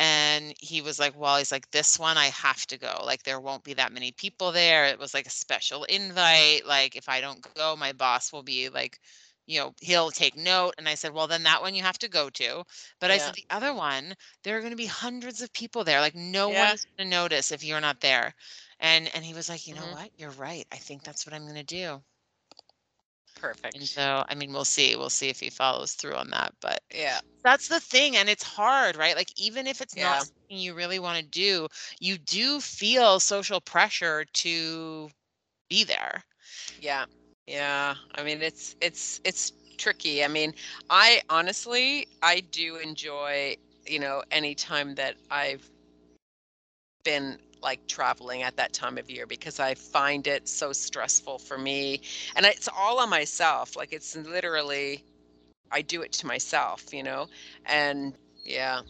And he was like, "Well, he's like this one I have to go. Like there won't be that many people there. It was like a special invite. Like if I don't go, my boss will be like you know, he'll take note. And I said, well, then that one you have to go to. But I said, the other one, there are going to be hundreds of people there. Like no Yeah. one is going to notice if you're not there. And and he was like, you know Mhm. what? You're right. I think that's what I'm going to do. Perfect. And so, I mean, we'll see. We'll see if he follows through on that. But Yeah. that's the thing. And it's hard, right? Like, even if it's Yeah. not something you really want to do, you do feel social pressure to be there. Yeah. Yeah. I mean, it's it's it's tricky. I mean, I honestly I do enjoy, you know, any time that I've been like traveling at that time of year because I find it so stressful for me. And it's all on myself. Like it's literally I do it to myself, you know? And yeah.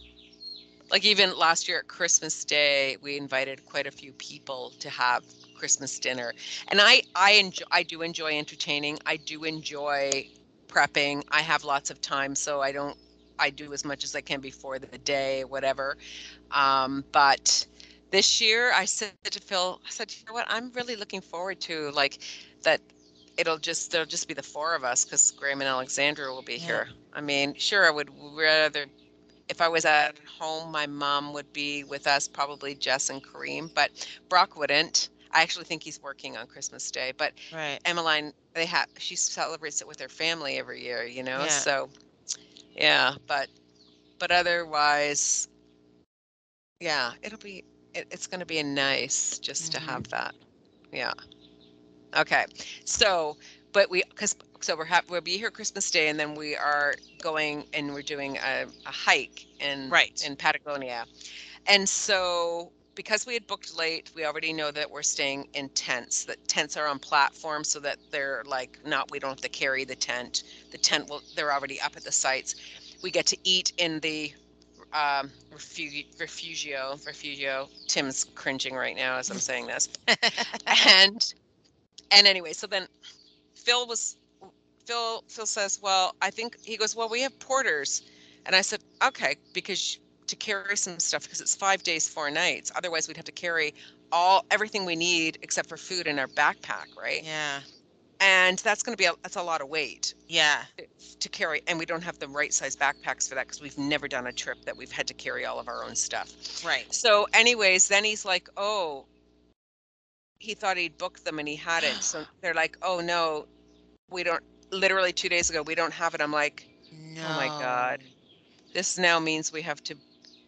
Like even last year at Christmas Day, we invited quite a few people to have Christmas dinner. And I I enjoy I do enjoy entertaining. I do enjoy prepping. I have lots of time, so I don't I do as much as I can before the day, whatever. Um, but this year I said to Phil, I said, you know what, I'm really looking forward to like that it'll just there'll just be the four of us because Graham and Alexandra will be Yeah. here. I mean, sure I would rather if I was at home, my mom would be with us, probably Jess and Kareem, but Brock wouldn't. I actually think he's working on Christmas Day, but Right. Emmeline, they have she celebrates it with her family every year, you know. Yeah. So, yeah, but but otherwise, yeah, it'll be it, it's going to be nice just Mhm. to have that. Yeah. Okay. So, but we because so we're ha- we'll be here Christmas Day, and then we are going and we're doing a, a hike in Right. in Patagonia, and so because we had booked late, we already know that we're staying in tents. That tents are on platforms so that they're like not we don't have to carry the tent. The tent will they're already up at the sites. We get to eat in the um, refugi- refugio. Refugio. Tim's cringing right now as I'm saying this. and and anyway, so then Phil was Phil Phil says, "Well, I think he goes, "Well, we have porters." And I said, "Okay, because to carry some stuff because it's 5 days, 4 nights. Otherwise, we'd have to carry all everything we need except for food in our backpack, right? yeah. And that's going to be a, that's a lot of weight Yeah. to carry and we don't have the right size backpacks for that because we've never done a trip that we've had to carry all of our own stuff. Right. So, anyways, then he's like, "Oh, he thought he'd booked them and he had it So they're like, "Oh no, we don't." Literally two days ago, we don't have it. I'm like, No. my God. this now means we have to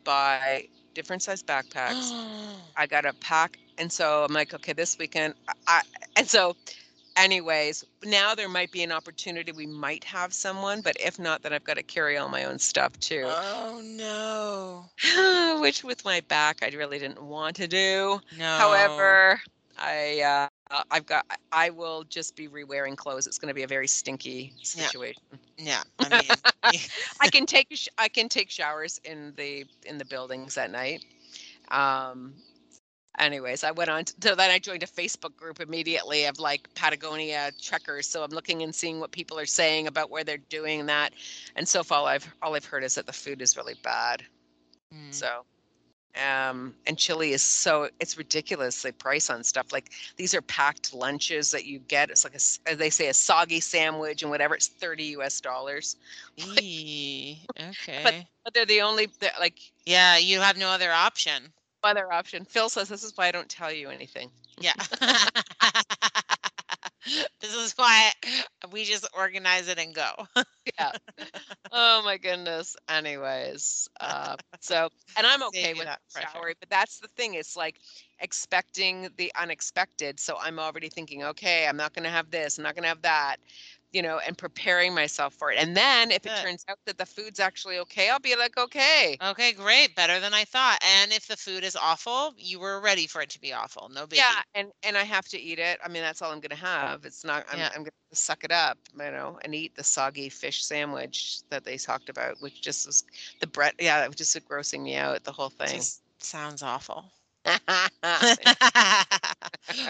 buy different size backpacks. I got to pack, and so I'm like, okay, this weekend, I, I and so. Anyways, now there might be an opportunity. We might have someone, but if not, then I've got to carry all my own stuff too. oh no. Which, with my back, I really didn't want to do. No. However, I uh, I've got I will just be rewearing clothes. It's going to be a very stinky situation. Yeah. I mean. I can take sh- I can take showers in the in the buildings at night. Um, anyways, I went on to so then I joined a Facebook group immediately of like Patagonia trekkers. So I'm looking and seeing what people are saying about where they're doing that. And so far I've all I've heard is that the food is really bad. Mm. So um and Chile is so it's ridiculous the price on stuff like these are packed lunches that you get it's like a they say a soggy sandwich and whatever it's 30 us dollars Eee, okay. but they're the only they're like yeah, you have no other option. Other option. Phil says this is why i don't tell you anything. Yeah. this is why we just organize it and go. yeah. Oh my goodness. Anyways uh so and i'm okay with that salary but that's the thing it's like expecting the unexpected. So i'm already thinking okay i'm not going to have this i'm not going to have that you know and preparing myself for it and then if it turns out that the food's actually okay i'll be like okay Okay, great. Better than I thought. And if the food is awful, you were ready for it to be awful. No biggie. yeah and and i have to eat it i mean that's all i'm going to have it's not i'm, Yeah. I'm going to suck it up you know and eat the soggy fish sandwich that they talked about which just was the bread yeah it was just grossing me out the whole thing Just sounds awful.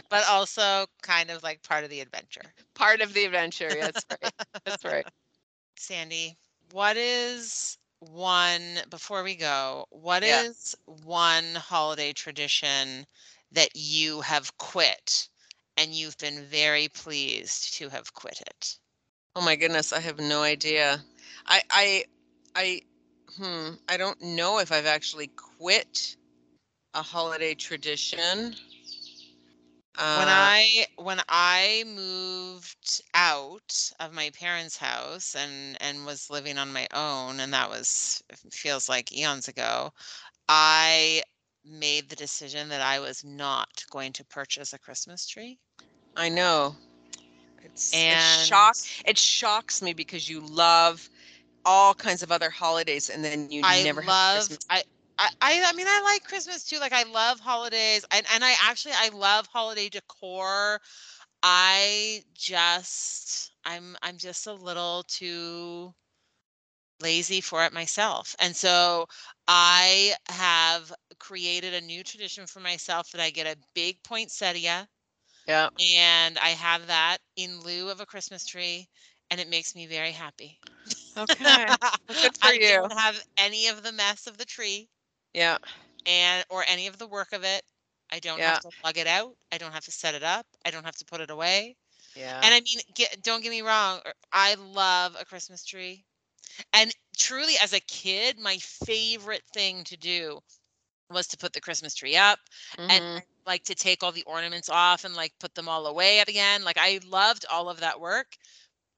but also kind of like part of the adventure. part of the adventure that's right that's right Sandy, what is one before we go, What is Yeah. one holiday tradition that you have quit and you've been very pleased to have quit it? oh my goodness i have no idea i i i hmm i don't know if i've actually quit a holiday tradition when Uh, I when I moved out of my parents' house and and was living on my own, and that was feels like eons ago, I made the decision that I was not going to purchase a Christmas tree. I know. It's And it shock it shocks me because you love all kinds of other holidays and then you I never have love Christmas. I, I I I mean I like Christmas too. Like I love holidays and, and I actually I love holiday decor. I just I'm I'm just a little too lazy for it myself. And so I have created a new tradition for myself that I get a big poinsettia Yeah. and I have that in lieu of a Christmas tree and it makes me very happy. Okay. Good for I you. don't have any of the mess of the tree Yeah. and or any of the work of it. I don't Yeah. have to lug it out. I don't have to set it up. I don't have to put it away. Yeah. And I mean, get, don't get me wrong. er, I love a Christmas tree. And truly, as a kid, my favorite thing to do was to put the Christmas tree up Mhm. and like to take all the ornaments off and like put them all away at the end. Like I loved all of that work.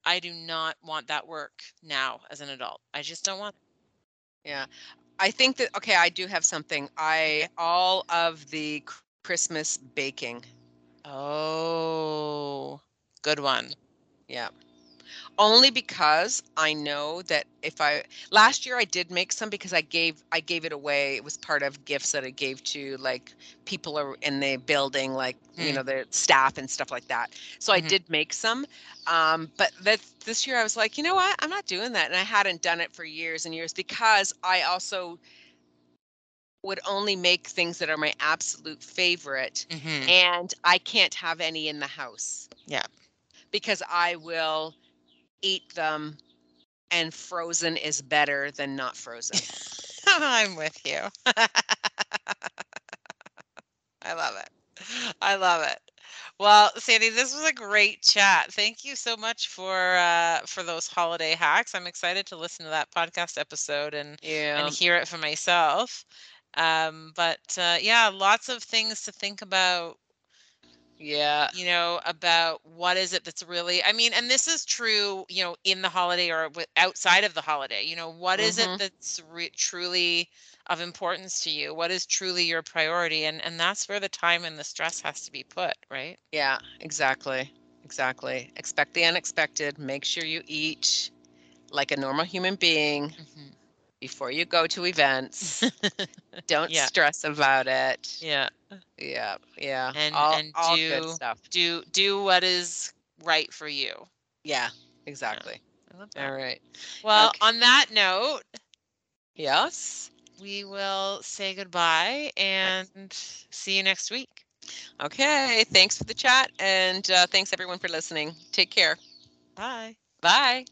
I do not want that work now as an adult. I just don't want it. Yeah. I think that okay, I do have something. I all of the Christmas baking. Oh, good one. Yeah. Only because I know that if I last year I did make some because I gave I gave it away. It was part of gifts that I gave to like people are in the building, like you Hmm. know the staff and stuff like that. So I Mhm. did make some, um, but that this year I was like, you know what, I'm not doing that, and I hadn't done it for years and years because I also would only make things that are my absolute favorite, Mhm. and I can't have any in the house. Yeah. Because I will eat them and frozen is better than not frozen. I'm with you. I love it. I love it. Well, Sandy, this was a great chat. Thank you so much for uh, for those holiday hacks. I'm excited to listen to that podcast episode and Yeah. and hear it for myself. Um, but uh, yeah, lots of things to think about Yeah. you know about what is it that's really i mean and this is true you know in the holiday or outside of the holiday you know what is Mhm. it that's re- truly of importance to you what is truly your priority and and that's where the time and the stress has to be put right Yeah, exactly. Exactly. Expect the unexpected. Make sure you eat like a normal human being Mhm. Before you go to events. Don't Yeah. stress about it. yeah Yeah. Yeah. And- all, and all good do- stuff. do do what is right for you Yeah, exactly. I love that. All right. well Okay. on that note Yes. we will say goodbye and see you next week. Okay, thanks for the chat and uh, thanks everyone for listening. Take care. Bye. Bye.